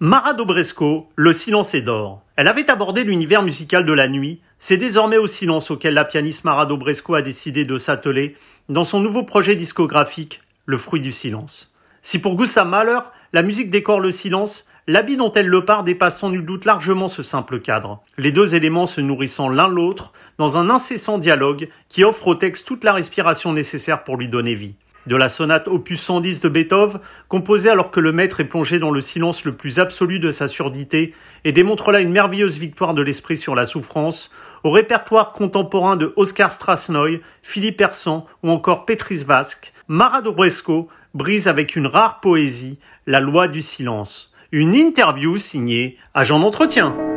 Mara Dobresco, Le silence est d'or. Elle avait abordé l'univers musical de la nuit. C'est désormais au silence auquel la pianiste Mara Dobresco a décidé de s'atteler dans son nouveau projet discographique, Le fruit du silence. Si pour Gustav Mahler, la musique décore le silence, l'habit dont elle le part dépasse sans nul doute largement ce simple cadre. Les deux éléments se nourrissant l'un l'autre dans un incessant dialogue qui offre au texte toute la respiration nécessaire pour lui donner vie de la sonate opus 110 de Beethoven, composée alors que le maître est plongé dans le silence le plus absolu de sa surdité, et démontre là une merveilleuse victoire de l'esprit sur la souffrance, au répertoire contemporain de Oscar Strasnoy, Philippe Hersan ou encore Petris Vasque, Mara Dobresco brise avec une rare poésie la loi du silence. Une interview signée Agent d'entretien.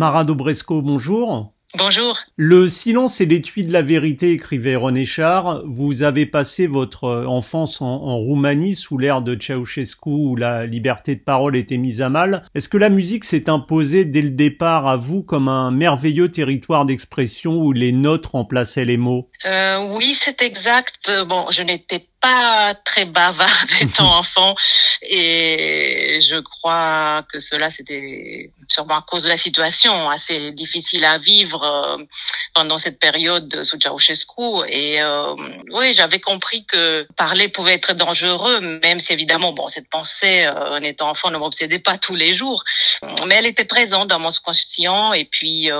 Mara Dobresco, bonjour. Bonjour. Le silence est l'étui de la vérité, écrivait René Char. Vous avez passé votre euh, enfance en, Roumanie sous l'ère de Ceausescu où la liberté de parole était mise à mal. Est-ce que la musique s'est imposée dès le départ à vous comme un merveilleux territoire d'expression où les notes remplaçaient les mots? Euh, Oui, c'est exact. Bon, je n'étais pas très bavard étant enfant. Et je crois que cela c'était sûrement à cause de la situation assez difficile à vivre euh, pendant cette période sous Ceausescu. Et euh, oui j'avais compris que parler pouvait être dangereux même si évidemment bon cette pensée euh, en étant enfant ne m'obsédait pas tous les jours. Mais elle était présente dans mon conscient et puis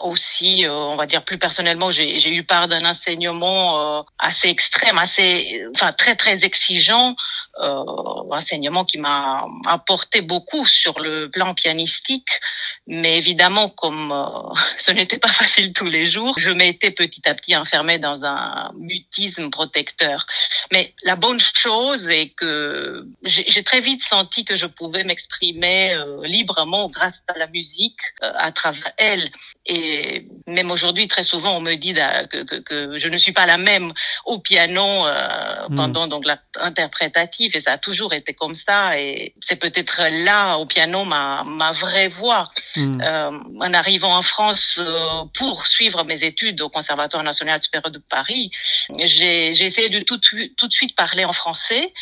aussi on va dire plus personnellement j'ai eu part d'un enseignement assez extrême assez enfin très très exigeant, enseignement qui m'a apporté beaucoup sur le plan pianistique, mais évidemment comme euh, ce n'était pas facile tous les jours, je m'étais petit à petit enfermée dans un mutisme protecteur. Mais la bonne chose est que j'ai très vite senti que je pouvais m'exprimer euh, librement grâce à la musique, euh, à travers elle. Et même aujourd'hui, très souvent, on me dit que, que, que, je ne suis pas la même au piano euh, hmm. pendant donc l'interprétative, et ça a toujours été comme ça. Et c'est peut-être là au piano ma ma vraie voix. Hmm. Euh, en arrivant en France euh, pour suivre mes études au Conservatoire national supérieur de Paris, j'ai essayé de tout tout de suite parler en français,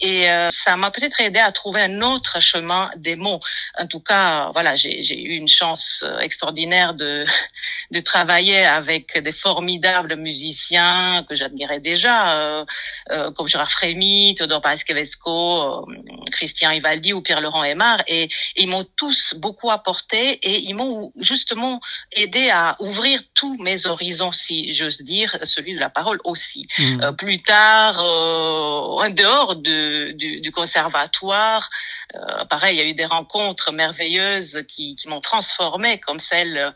et euh, ça m'a peut-être aidé à trouver un autre chemin des mots. En tout cas, voilà, j'ai eu une chance euh, extraordinaire de de, travailler avec des formidables musiciens que j'admirais déjà, euh, euh, comme Gérard Frémy, Théodore Pasquevesco, euh, Christian Ivaldi ou Pierre-Laurent Aymar, et, ils m'ont tous beaucoup apporté et ils m'ont justement aidé à ouvrir tous mes horizons, si j'ose dire, celui de la parole aussi. Mmh. plus tard, en dehors de, du, du conservatoire, pareil, il y a eu des rencontres merveilleuses qui, qui m'ont transformé, comme celle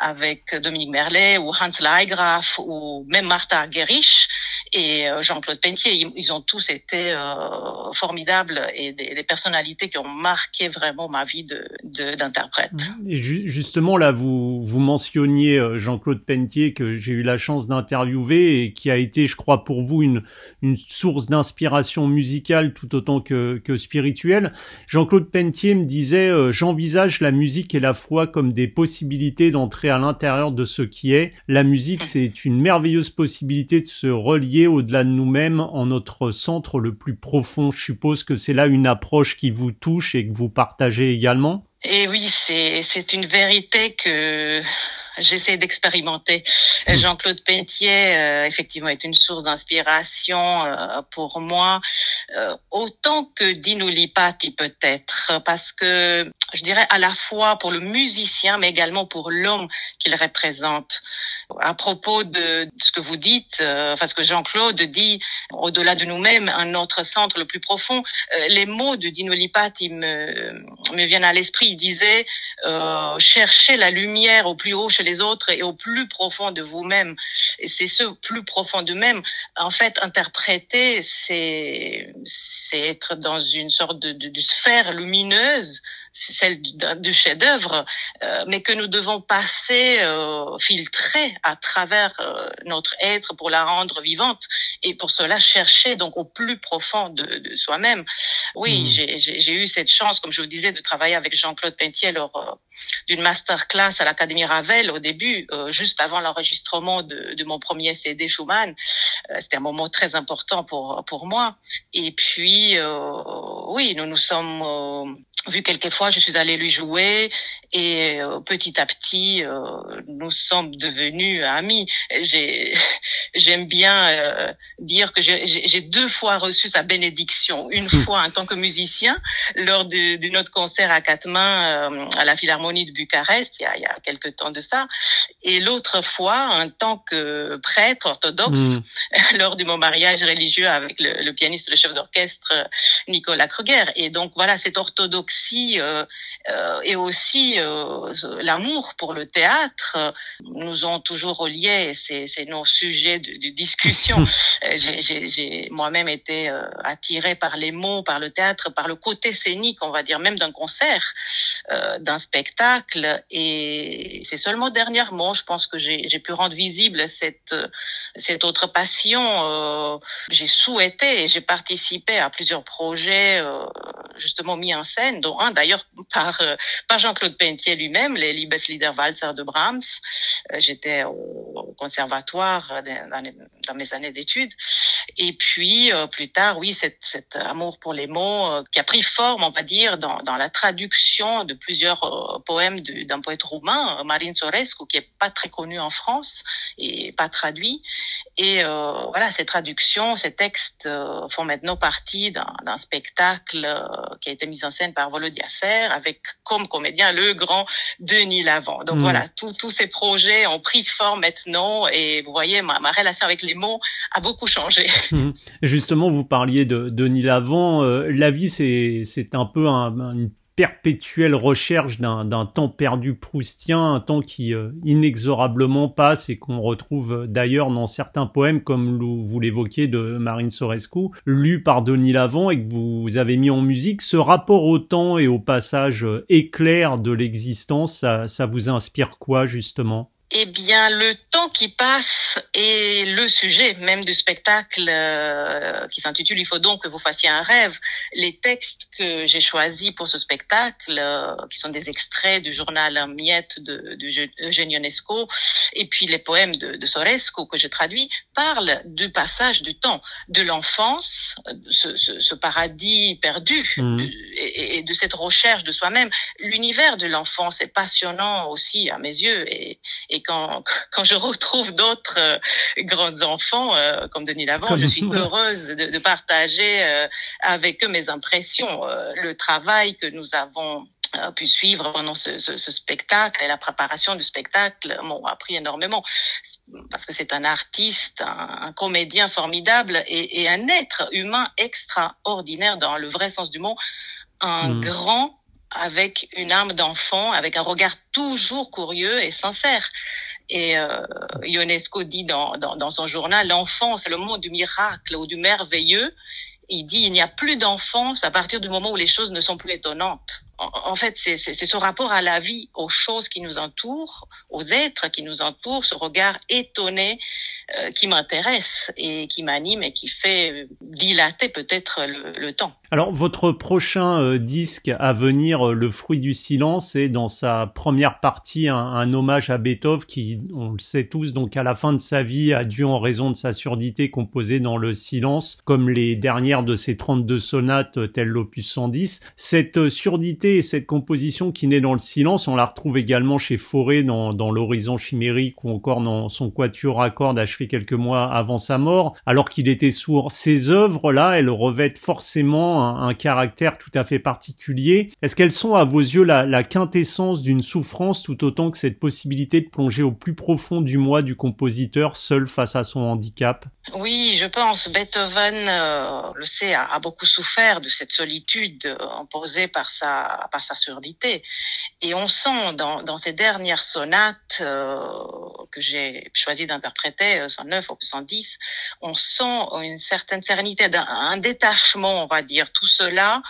avec Dominique Merlet ou Hans Leigraf ou même Martha Gerich et euh, Jean-Claude Pentier. Ils, ont tous été euh, formidables et des, personnalités qui ont marqué vraiment ma vie d'interprète. De, et justement, là, vous, vous mentionniez euh, Jean-Claude Pentier que j'ai eu la chance d'interviewer et qui a été, je crois, pour vous une, une source d'inspiration musicale tout autant que, que spirituelle. Jean-Claude Pentier me disait, j'envisage la musique et la foi comme des possibilités d'entrer à l'intérieur de ce qui est. La musique, c'est une merveilleuse possibilité de se relier au-delà de nous-mêmes en notre centre le plus profond. Je suppose que c'est là une approche qui vous touche et que vous partagez également? Et oui, c'est une vérité que j'essaie d'expérimenter. Hmm. Jean-Claude Pentier, euh, effectivement, est une source d'inspiration euh, pour moi, euh, autant que Dino Lipati peut-être, parce que je dirais à la fois pour le musicien, mais également pour l'homme qu'il représente. À propos de ce que vous dites, euh, enfin ce que Jean-Claude dit, au-delà de nous-mêmes, un autre centre le plus profond, euh, les mots de Dino Lipati me, me viennent à l'esprit. Il disait euh, cherchez la lumière au plus haut chez les autres et au plus profond de vous-même. Et c'est ce plus profond de même. En fait, interpréter, c'est être dans une sorte de sphère lumineuse celle du, chef-d'œuvre, euh, mais que nous devons passer, euh, filtrer à travers euh, notre être pour la rendre vivante et pour cela chercher donc au plus profond de, de soi-même. Oui, mmh. j'ai eu cette chance, comme je vous disais, de travailler avec Jean-Claude Pentier lors d'une masterclass à l'Académie Ravel au début, juste avant l'enregistrement de, de, mon premier CD Schumann. C'était un moment très important pour pour moi. Et puis, oui, nous nous sommes vu quelquefois je suis allée lui jouer et euh, petit à petit euh, nous sommes devenus amis. J'ai j'aime bien euh, dire que j'ai deux fois reçu sa bénédiction. Une hmm. fois en tant que musicien lors de, de notre concert à quatre mains à la Philharmonie de Bucarest il y a, il y a quelque temps de ça, et l'autre fois en tant que prêtre orthodoxe hmm. lors de mon mariage religieux avec le, le pianiste, le chef d'orchestre Nicolas Kruger. Et donc voilà cette orthodoxie euh, euh, et aussi euh, l'amour pour le théâtre nous ont toujours reliés. C'est, nos sujets de, de discussion. j'ai, moi-même été attirée par les mots, par le théâtre, par le côté scénique, on va dire, même d'un concert, d'un spectacle. Et c'est seulement dernièrement, je pense que j'ai, j'ai pu rendre visible cette cette autre passion. j'ai souhaité et j'ai participé à plusieurs projets justement mis en scène d'ailleurs par, euh, par Jean-Claude Pentier lui-même, les Liebeslieder Walzer de Brahms. Euh, j'étais au conservatoire euh, dans, mes années d'études. Et puis plus tard, oui, cet, amour pour les mots qui a pris forme, on va dire, dans, dans la traduction de plusieurs poèmes d'un poète roumain, Marin Sorescu, qui est pas très connu en France et pas traduit. Et voilà, ces traductions, ces textes font maintenant partie d'un spectacle qui a été mis en scène par Volodya avec comme comédien le grand Denis Lavant. Donc hmm. voilà, tous ces projets ont pris forme maintenant et vous voyez, ma, relation avec les mots a beaucoup changé. Justement, vous parliez de Denis Lavant. Euh, la vie, c'est un peu un, une perpétuelle recherche d'un temps perdu proustien, un temps qui euh, inexorablement passe et qu'on retrouve euh, d'ailleurs dans certains poèmes, comme vous l'évoquiez de Marine Sorescu, lu par Denis Lavant et que vous avez mis en musique. Ce rapport au temps et au passage euh, éclair de l'existence, ça vous inspire quoi justement? Eh bien, le temps qui passe est le sujet même du spectacle euh, qui s'intitule Il faut donc que vous fassiez un rêve. Les textes que j'ai choisis pour ce spectacle, euh, qui sont des extraits du journal Miette de, de Eugène Ionesco, et puis les poèmes de, de Soresco que j'ai traduits, parlent du passage du temps, de l'enfance, ce, ce, ce, paradis perdu, mmh. et, et, de cette recherche de soi-même. L'univers de l'enfance est passionnant aussi à mes yeux, et, et quand, quand je retrouve d'autres euh, grands enfants euh, comme Denis Lavant, je suis heureuse de, de partager euh, avec eux mes impressions, le travail que nous avons pu suivre pendant ce, ce, ce, spectacle et la préparation du spectacle m'ont appris énormément parce que c'est un artiste, un, comédien formidable et, et, un être humain extraordinaire dans le vrai sens du mot, un hmm. grand avec une âme d'enfant, avec un regard toujours curieux et sincère. Et euh, Ionesco dit dans, dans, dans son journal, l'enfance, le monde du miracle ou du merveilleux. Il dit, il n'y a plus d'enfance à partir du moment où les choses ne sont plus étonnantes en fait, c'est ce rapport à la vie, aux choses qui nous entourent, aux êtres qui nous entourent, ce regard étonné euh, qui m'intéresse et qui m'anime et qui fait dilater peut-être le, temps. Alors, votre prochain euh, disque à venir, euh, Le fruit du silence, est dans sa première partie un, hommage à Beethoven qui, on le sait tous, donc à la fin de sa vie, a dû en raison de sa surdité composer dans le silence, comme les dernières de ses 32 sonates, telles l'opus 110. Cette surdité et cette composition qui naît dans le silence, on la retrouve également chez Forêt dans, l'horizon chimérique ou encore dans son quatuor à cordes achevé quelques mois avant sa mort, alors qu'il était sourd. Ces œuvres-là, elles revêtent forcément un, caractère tout à fait particulier. Est-ce qu'elles sont à vos yeux la, quintessence d'une souffrance tout autant que cette possibilité de plonger au plus profond du moi du compositeur seul face à son handicap? Oui, je pense. Beethoven, euh, le sait, a, a, beaucoup souffert de cette solitude euh, imposée par sa par sa surdité. Et on sent dans, dans ces dernières sonates euh, que j'ai choisi d'interpréter, 109 ou 110, on sent une certaine sérénité, un, un détachement, on va dire, tout cela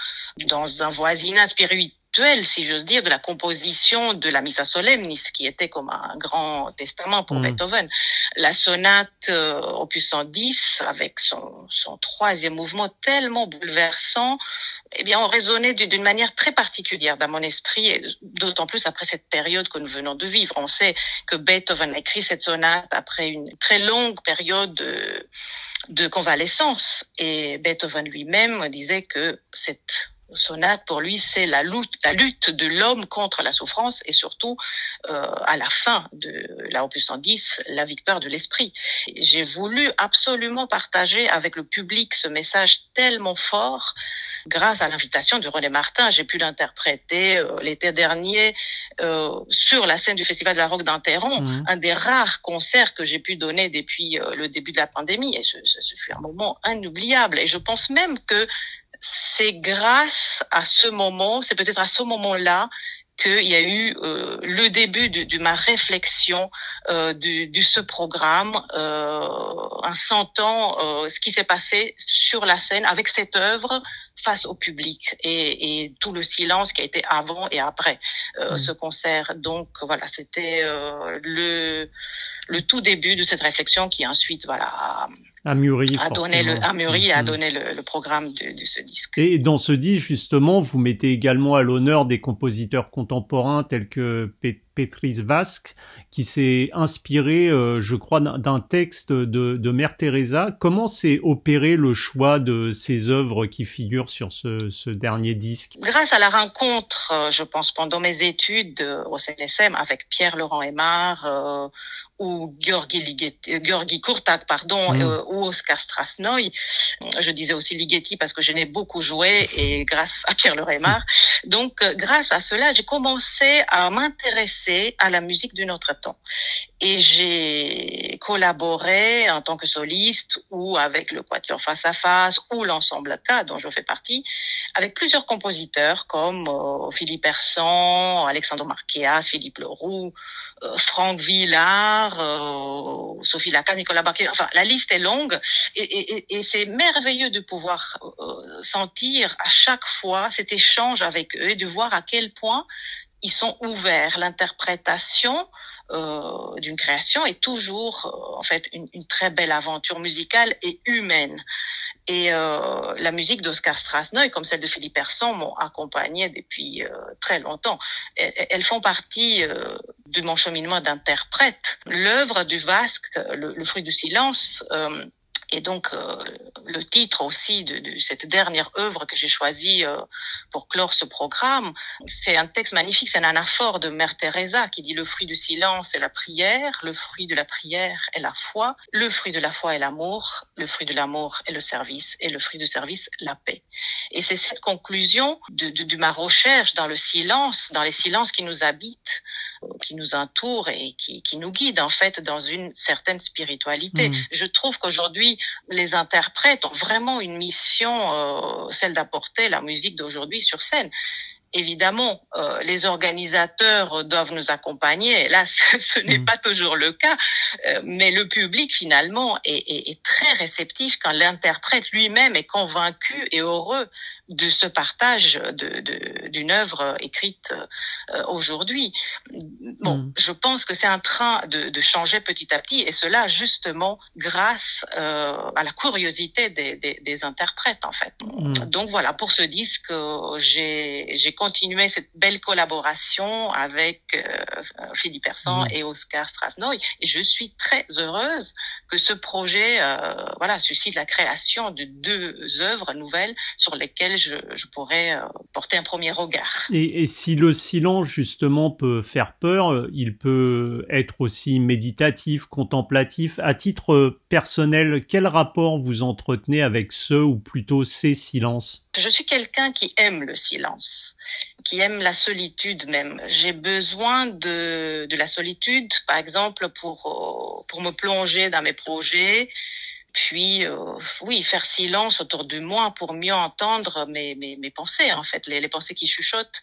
dans un voisinage spirituel rituel, si j'ose dire, de la composition de la Missa Solemnis, qui était comme un grand testament pour mm. Beethoven. La sonate euh, opus 110, avec son, son troisième mouvement tellement bouleversant, eh bien, ont résonné d'une manière très particulière dans mon esprit, d'autant plus après cette période que nous venons de vivre. On sait que Beethoven a écrit cette sonate après une très longue période de, de convalescence, et Beethoven lui-même disait que cette sonate, pour lui, c'est la lutte, la lutte de l'homme contre la souffrance et surtout, euh, à la fin de la opus 110, la victoire de l'esprit. J'ai voulu absolument partager avec le public ce message tellement fort. Grâce à l'invitation de René Martin, j'ai pu l'interpréter euh, l'été dernier euh, sur la scène du Festival de la Roque d'Interon, mmh. un des rares concerts que j'ai pu donner depuis euh, le début de la pandémie. Et ce, ce, ce fut un moment inoubliable. Et je pense même que c'est grâce à ce moment, c'est peut-être à ce moment-là qu'il y a eu euh, le début de, ma réflexion euh, de, ce programme, euh, en sentant euh, ce qui s'est passé sur la scène avec cette œuvre face au public et, et tout le silence qui a été avant et après mmh. ce concert. Donc voilà, c'était le le tout début de cette réflexion qui ensuite voilà a mûri, a donné le, a mûri, a mm-hmm. donné le, le programme de, de, ce disque. Et dans ce disque, justement, vous mettez également à l'honneur des compositeurs contemporains tels que Petris Vasque, qui s'est inspiré, euh, je crois, d'un texte de, de Mère Teresa. Comment s'est opéré le choix de ces œuvres qui figurent sur ce, ce dernier disque? Grâce à la rencontre, euh, je pense, pendant mes études euh, au CNSM avec Pierre-Laurent Aymar, ou Georgi, Ligeti, Georgi Kurtak, pardon, mm. ou Oscar Strasnoy. Je disais aussi Ligeti parce que je n'ai beaucoup joué et grâce à Pierre Loremar. Donc, grâce à cela, j'ai commencé à m'intéresser à la musique de notre temps. Et j'ai collaboré en tant que soliste ou avec le Quatuor Face à Face ou l'ensemble K dont je fais partie avec plusieurs compositeurs comme euh, Philippe Hersan, Alexandre Marquéas, Philippe Leroux, euh, Franck Villard, euh, Sophie Lacan, Nicolas Baquet, enfin la liste est longue et, c'est merveilleux de pouvoir sentir à chaque fois cet échange avec eux et de voir à quel point ils sont ouverts. L'interprétation euh, d'une création est toujours euh, en fait une, une, très belle aventure musicale et humaine. Et euh, la musique d'Oscar Strasnoy, comme celle de Philippe Persson, m'ont accompagné depuis euh, très longtemps. Elles, elles font partie euh, de mon cheminement d'interprète. L'œuvre du Vasque, le, le, fruit du silence, et donc euh, le titre aussi de, de, cette dernière œuvre que j'ai choisie euh, pour clore ce programme, c'est un texte magnifique, c'est un anaphore de Mère Teresa qui dit le fruit du silence est la prière, le fruit de la prière est la foi, le fruit de la foi est l'amour, le fruit de l'amour est le service et le fruit du service la paix. Et c'est cette conclusion de, de, de ma recherche dans le silence, dans les silences qui nous habitent, qui nous entourent et qui, qui nous guident en fait dans une certaine spiritualité. Mmh. Je trouve qu'aujourd'hui les interprètes ont vraiment une mission, euh, celle d'apporter la musique d'aujourd'hui sur scène. Évidemment, euh, les organisateurs doivent nous accompagner. Là, ce, n'est mmh. pas toujours le cas, euh, mais le public finalement est, est, est très réceptif quand l'interprète lui-même est convaincu et heureux de ce partage d'une de, œuvre écrite euh, aujourd'hui. Bon, mmh. je pense que c'est en train de, de, changer petit à petit, et cela justement grâce euh, à la curiosité des, des, des, interprètes en fait. Mmh. Donc voilà, pour ce disque, j'ai continuer cette belle collaboration avec euh, Philippe Persan mmh. et Oscar Strasnoy. Et je suis très heureuse que ce projet euh, voilà, suscite la création de deux œuvres nouvelles sur lesquelles je, je pourrais euh, porter un premier regard. Et, et, si le silence, justement, peut faire peur, il peut être aussi méditatif, contemplatif. À titre personnel, quel rapport vous entretenez avec ce ou plutôt ces silences? Je suis quelqu'un qui aime le silence qui aime la solitude même. J'ai besoin de, de la solitude, par exemple, pour, pour me plonger dans mes projets. Puis euh, oui, faire silence autour de moi pour mieux entendre mes, mes, mes pensées, en fait, les, les, pensées qui chuchotent.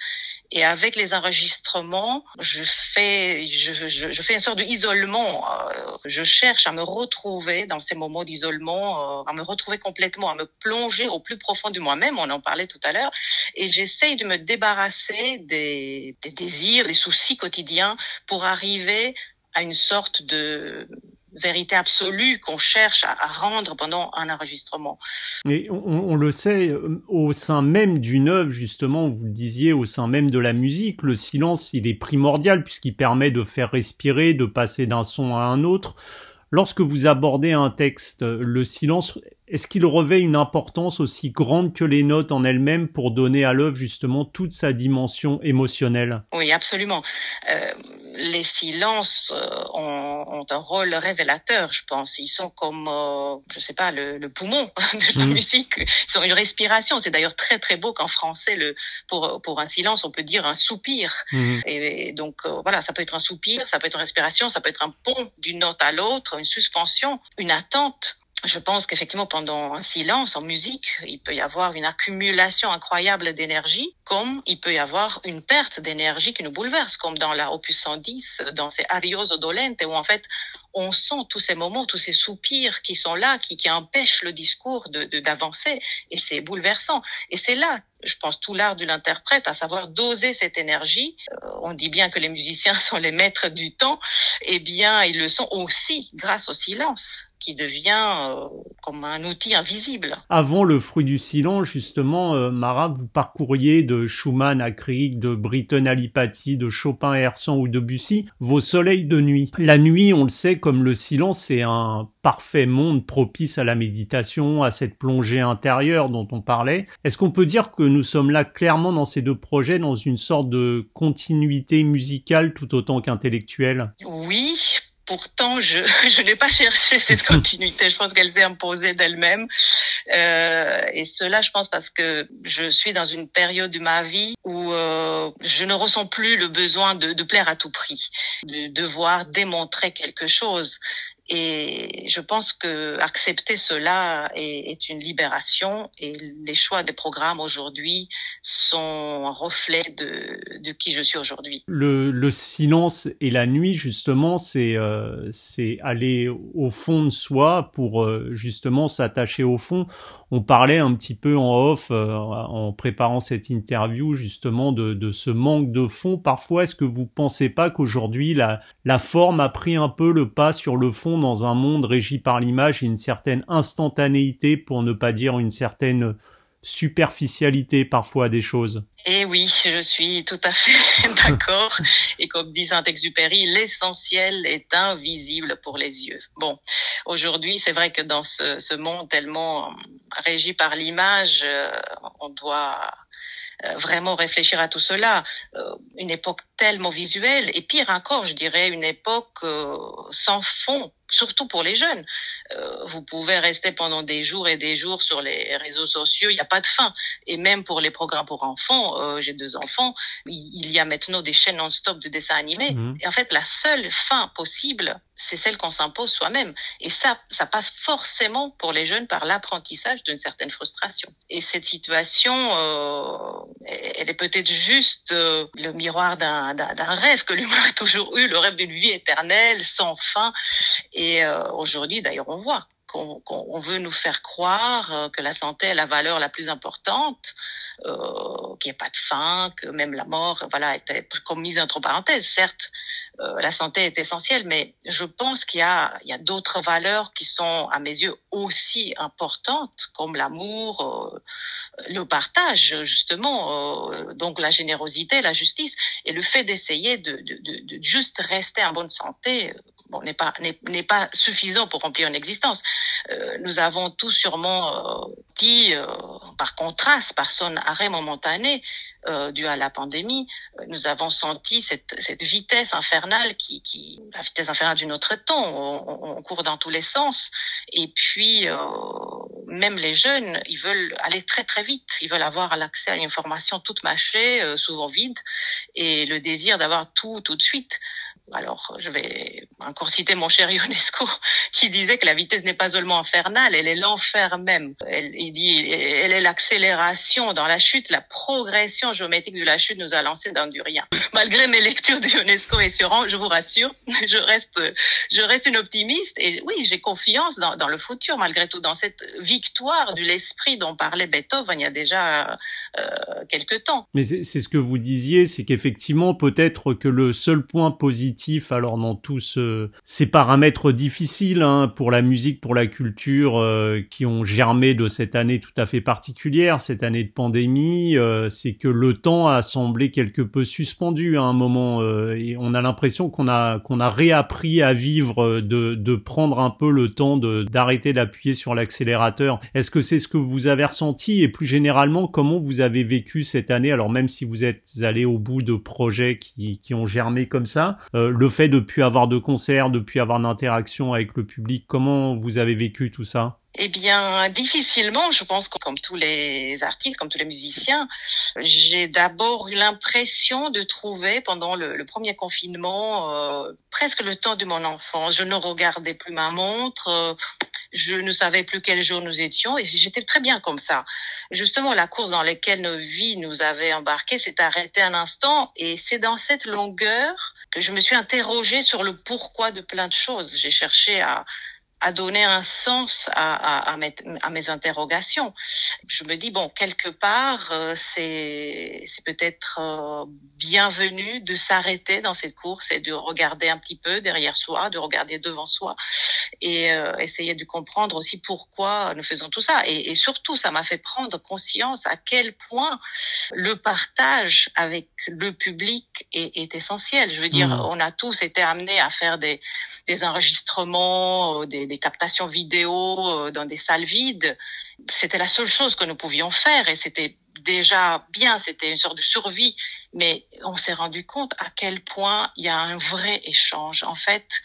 Et avec les enregistrements, je fais, je, je, je fais une sorte d'isolement. Euh, je cherche à me retrouver dans ces moments d'isolement, euh, à me retrouver complètement, à me plonger au plus profond de moi-même, on en parlait tout à l'heure, et j'essaye de me débarrasser des, des désirs, des soucis quotidiens pour arriver à une sorte de vérité absolue qu'on cherche à, rendre pendant un enregistrement. Mais on, le sait, euh, au sein même d'une œuvre, justement, vous le disiez, au sein même de la musique, le silence, il est primordial puisqu'il permet de faire respirer, de passer d'un son à un autre. Lorsque vous abordez un texte, le silence, est-ce qu'il revêt une importance aussi grande que les notes en elles-mêmes pour donner à l'œuvre justement toute sa dimension émotionnelle? Oui, absolument. Euh, les silences euh, ont, ont, un rôle révélateur, je pense. Ils sont comme, euh, je sais pas, le, le poumon de la mm. musique. Ils ont une respiration. C'est d'ailleurs très très beau qu'en français, le, pour pour un silence, on peut dire un soupir. Mm. Et, donc euh, voilà, ça peut être un soupir, ça peut être une respiration, ça peut être un pont d'une note à l'autre, une suspension, une attente je pense qu'effectivement, pendant un silence en musique, il peut y avoir une accumulation incroyable d'énergie, comme il peut y avoir une perte d'énergie qui nous bouleverse, comme dans la Opus 110, dans ces Arioso dolente, où en fait, on sent tous ces moments, tous ces soupirs qui sont là, qui, qui empêchent le discours de d'avancer, et c'est bouleversant. Et c'est là, je pense, tout l'art de l'interprète, à savoir doser cette énergie. Euh, on dit bien que les musiciens sont les maîtres du temps, eh bien, ils le sont aussi grâce au silence qui devient euh, comme un outil invisible. Avant le fruit du silence, justement, euh, Mara, vous parcouriez de Schumann à Krieg, de Britten à Lipati, de Chopin à ou de vos soleils de nuit. La nuit, on le sait, comme le silence, c'est un parfait monde propice à la méditation, à cette plongée intérieure dont on parlait. Est-ce qu'on peut dire que nous sommes là clairement dans ces deux projets, dans une sorte de continuité musicale tout autant qu'intellectuelle? Oui, Pourtant, je, je n'ai pas cherché cette continuité. Je pense qu'elle s'est imposée d'elle-même. Euh, et cela, je pense, parce que je suis dans une période de ma vie où euh, je ne ressens plus le besoin de, de plaire à tout prix, de devoir démontrer quelque chose. Et je pense que accepter cela est, une libération et les choix des programmes aujourd'hui sont un reflet de, de qui je suis aujourd'hui. Le, le, silence et la nuit, justement, c'est euh, aller au fond de soi pour euh, justement s'attacher au fond. On parlait un petit peu en off euh, en préparant cette interview justement de, ce manque de fond. Parfois, est-ce que vous pensez pas qu'aujourd'hui la, la forme a pris un peu le pas sur le fond dans un monde régi par l'image et une certaine instantanéité, pour ne pas dire une certaine superficialité parfois des choses. Eh oui, je suis tout à fait d'accord. Et comme dit Saint-Exupéry, l'essentiel est invisible pour les yeux. Bon, aujourd'hui, c'est vrai que dans ce, monde tellement régi par l'image, euh, on doit euh, vraiment réfléchir à tout cela. Euh, une époque tellement visuelle, et pire encore, je dirais, une époque sans fond surtout pour les jeunes. Euh, vous pouvez rester pendant des jours et des jours sur les réseaux sociaux, il n'y a pas de fin. Et même pour les programmes pour enfants, euh, j'ai deux enfants, il y a maintenant des chaînes non-stop de dessins animés. Mhm. Et en fait, la seule fin possible, c'est celle qu'on s'impose soi-même. Et ça, ça passe forcément pour les jeunes par l'apprentissage d'une certaine frustration. Et cette situation, euh, elle est peut-être juste euh, le miroir d'un rêve que l'humain a toujours eu, le rêve d'une vie éternelle, sans fin. Et euh, aujourd'hui, d'ailleurs, on voit qu'on veut nous faire croire euh, que la santé est la valeur la plus importante, euh, qu'il n'y a pas de fin, que même la mort, voilà, était comme mise entre parenthèses. Certes, euh, la santé est essentielle, mais je pense qu'il y a, il y a d'autres valeurs qui sont, à mes yeux, aussi importantes, comme l'amour, euh, le partage, justement, euh, donc la générosité, la justice, et le fait d'essayer de, de, de, de, juste rester en bonne santé bon, n'est pas n'est pas suffisant pour remplir une existence. Euh, nous avons tous sûrement euh, dit, euh, par contraste, par son arrêt momentané euh, dû à la pandémie, euh, nous avons senti cette, cette vitesse infernale qui, qui la vitesse infernale d'une autre temps. On, on, court dans tous les sens. Et puis même les jeunes, ils veulent aller très très vite. Ils veulent avoir l'accès à l'information toute mâchée, souvent vide, et le désir d'avoir tout tout de suite alors je vais encore citer mon cher Ionesco qui disait que la vitesse n'est pas seulement infernale, elle est l'enfer même. Elle, il dit, elle est l'accélération dans la chute, la progression géométrique de la chute nous a lancé dans du rien. Malgré mes lectures de Ionesco et Suran, je vous rassure, je reste, je reste une optimiste et oui, j'ai confiance dans, dans, le futur malgré tout, dans cette victoire de l'esprit dont parlait Beethoven il y a déjà euh, quelques temps. Mais c'est ce que vous disiez, c'est qu'effectivement peut-être que le seul point positif alors dans tous ces paramètres difficiles hein, pour la musique, pour la culture, euh, qui ont germé de cette année tout à fait particulière, cette année de pandémie, euh, c'est que le temps a semblé quelque peu suspendu à un moment, euh, et on a l'impression qu'on a qu'on a réappris à vivre, de, de prendre un peu le temps de d'arrêter d'appuyer sur l'accélérateur. Est-ce que c'est ce que vous avez ressenti? Et plus généralement comment vous avez vécu cette année? Alors même si vous êtes allé au bout de projets qui, qui ont germé comme ça, euh, le fait de plus avoir de concerts, de plus avoir d'interaction avec le public, comment vous avez vécu tout ça? Eh bien, difficilement, je pense que comme tous les artistes, comme tous les musiciens, j'ai d'abord eu l'impression de trouver pendant le, premier confinement euh, presque le temps de mon enfance. Je ne regardais plus ma montre, euh, je ne savais plus quel jour nous étions et j'étais très bien comme ça. Justement, la course dans laquelle nos vies nous avaient embarqués s'est arrêtée un instant et c'est dans cette longueur que je me suis interrogée sur le pourquoi de plein de choses. J'ai cherché à à donner un sens à, à, à, mes, à, mes, interrogations. Je me dis bon quelque part euh, c'est c'est peut-être euh, bienvenu de s'arrêter dans cette course et de regarder un petit peu derrière soi, de regarder devant soi et euh, essayer de comprendre aussi pourquoi nous faisons tout ça. Et, et surtout ça m'a fait prendre conscience à quel point le partage avec le public est, est essentiel. Je veux dire mmh. on a tous été amenés à faire des des enregistrements, des des captations vidéo euh, dans des salles vides. C'était la seule chose que nous pouvions faire et c'était déjà bien, c'était une sorte de survie, mais on s'est rendu compte à quel point il y a un vrai échange. En fait,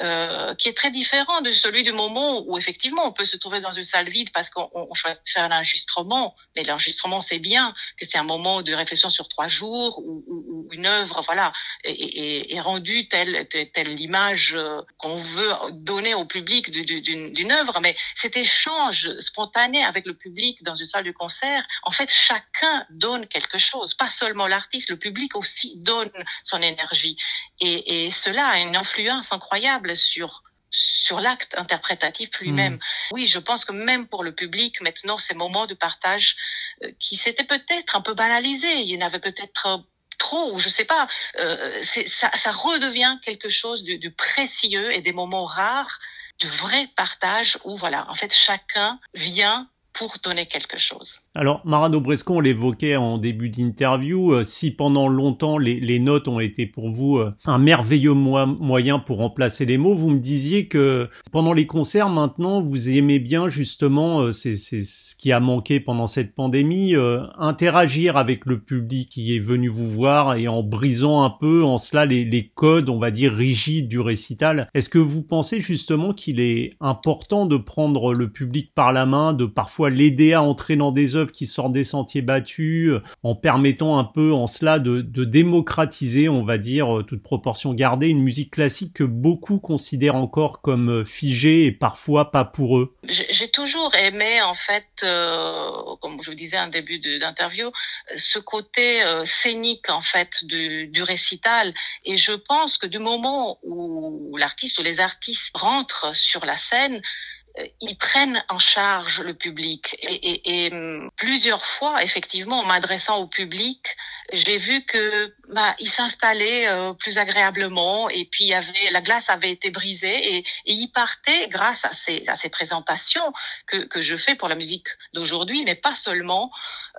euh, qui est très différent de celui du moment où effectivement on peut se trouver dans une salle vide parce qu'on choisit de faire un enregistrement. Mais l'enregistrement, c'est bien que c'est un moment de réflexion sur trois jours où, où, une œuvre, voilà, est, est, rendue telle telle, l'image euh, qu'on veut donner au public d'une œuvre. Mais cet échange spontané avec le public dans une salle de concert, en fait, chacun donne quelque chose, pas seulement l'artiste, le public aussi donne son énergie. Et, et cela a une influence incroyable sur sur l'acte interprétatif lui-même. Mm. Oui, je pense que même pour le public, maintenant, ces moments de partage euh, qui s'étaient peut-être un peu banalisés, il y en avait peut-être trop, ou je sais pas, euh, ça, ça redevient quelque chose de, de précieux et des moments rares de vrai partage où, voilà, en fait, chacun vient pour donner quelque chose. Alors, Marano Bresco, on l'évoquait en début d'interview, euh, si pendant longtemps les, les, notes ont été pour vous euh, un merveilleux moyen pour remplacer les mots, vous me disiez que pendant les concerts maintenant, vous aimez bien justement, euh, c'est ce qui a manqué pendant cette pandémie, interagir avec le public qui est venu vous voir et en brisant un peu en cela les, les codes, on va dire, rigides du récital. Est-ce que vous pensez justement qu'il est important de prendre le public par la main, de parfois l'aider à entrer dans des qui sortent des sentiers battus, euh, en permettant un peu en cela de, démocratiser, on va dire, euh, toute proportion gardée, une musique classique que beaucoup considèrent encore comme euh, figée et parfois pas pour eux. J'ai toujours aimé, en fait, comme je vous disais en début d'interview, ce côté scénique, en fait, du, récital. Et je pense que du moment où l'artiste ou les artistes rentrent sur la scène, ils prennent en charge le public. Et, et, hum, plusieurs fois, effectivement, en m'adressant au public, j'ai vu que bah, il s'installait euh, plus agréablement et puis il y avait la glace avait été brisée et, et il partait grâce à ces, à ces présentations que, que je fais pour la musique d'aujourd'hui, mais pas seulement.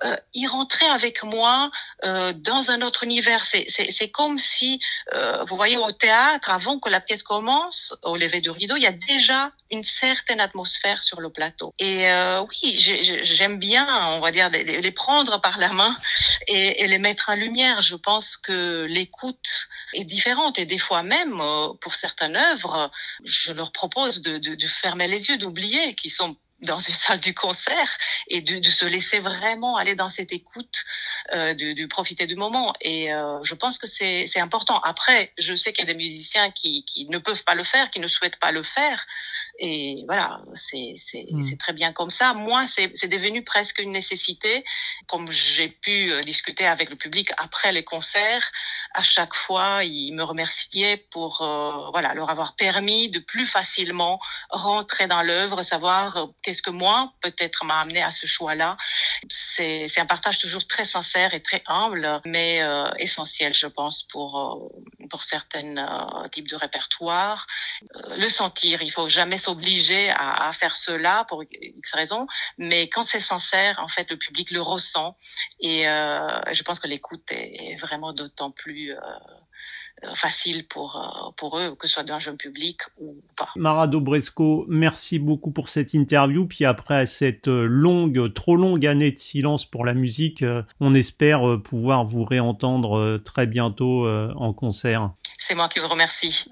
Euh, il rentrait avec moi euh, dans un autre univers. C'est comme si, euh, vous voyez, au théâtre, avant que la pièce commence, au lever du rideau, il y a déjà une certaine atmosphère sur le plateau. Et euh, oui, j'aime bien, on va dire, les, les, prendre par la main et, et les mettre en lumière. Je pense que l'écoute est différente et des fois même, pour certaines œuvres, je leur propose de, de, de fermer les yeux, d'oublier qu'ils sont dans une salle du concert et de, de se laisser vraiment aller dans cette écoute, euh, de, de, profiter du moment. Et euh, je pense que c'est important. Après, je sais qu'il y a des musiciens qui, qui ne peuvent pas le faire, qui ne souhaitent pas le faire. Et voilà, c'est mm. très bien comme ça. Moi, c'est devenu presque une nécessité. Comme j'ai pu euh, discuter avec le public après les concerts, à chaque fois, ils me remerciaient pour euh, voilà leur avoir permis de plus facilement rentrer dans l'œuvre, savoir euh, qu'est-ce que moi peut-être m'a amené à ce choix-là. C'est un partage toujours très sincère et très humble, mais euh, essentiel, je pense, pour pour certains types de répertoires. le sentir, il faut jamais s'obliger à, à, faire cela pour X raisons, mais quand c'est sincère, en fait, le public le ressent et je pense que l'écoute est vraiment d'autant plus euh, facile pour, euh, pour eux, que ce soit d'un jeune public ou pas. Mara Dobresco, merci beaucoup pour cette interview. Puis après cette longue, trop longue année de silence pour la musique, euh, on espère pouvoir vous réentendre très bientôt en concert. C'est moi qui vous remercie.